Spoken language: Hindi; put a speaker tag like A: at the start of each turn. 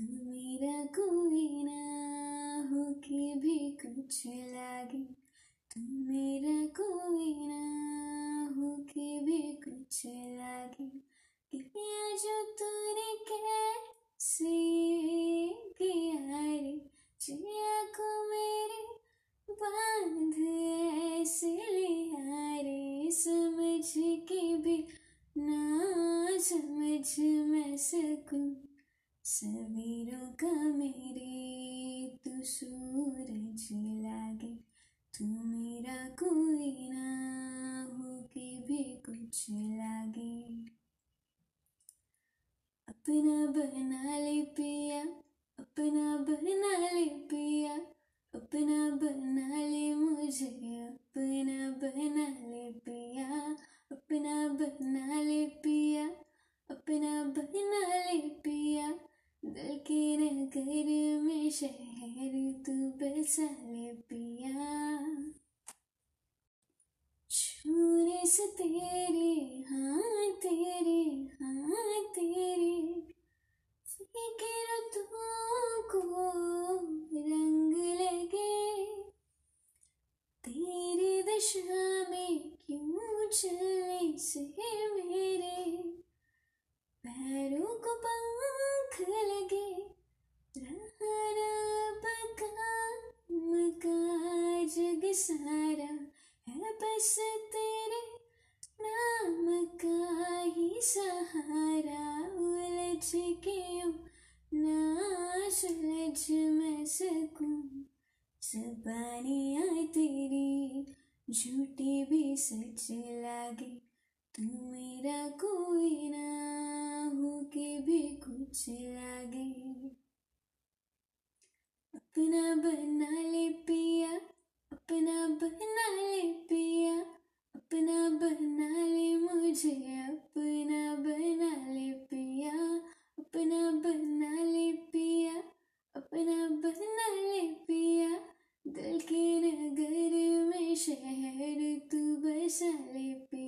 A: मेरा कोई ना हो के भी कुछ लागे। तू मेरा कोई ना हो के भी कुछ लागे। किया जो तूने कैसे किया रे जिया को मेरे बाँध ऐसे लिया रे समझ के भी ना समझ मैं सकूँ। सवेरों का मेरे तू सूरज लागे। तू मेरा कोई ना हो के भी कुछ लागे। अपना बना ले पिया, अपना बना ले पिया, अपना बना ले मुझे, अपना बना ले पिया, अपना बना ले छूने तेरे हाँ तेरे हाँ तेरे? फीके फ़िक्र तुमको रंग लगे। तेरी दिशा में क्यों चलने से मेरे? पैरों को पंख लगे। सारा है बस तेरे। नाम का ही सहारा उलझ के ना सुलझ मैं सकूँ? जबानियाँ तेरी, झूठी भी सच लागे। तू मेरा कोई ना हो के भी कुछ लागे। अपना बना Duduk tuh berselipi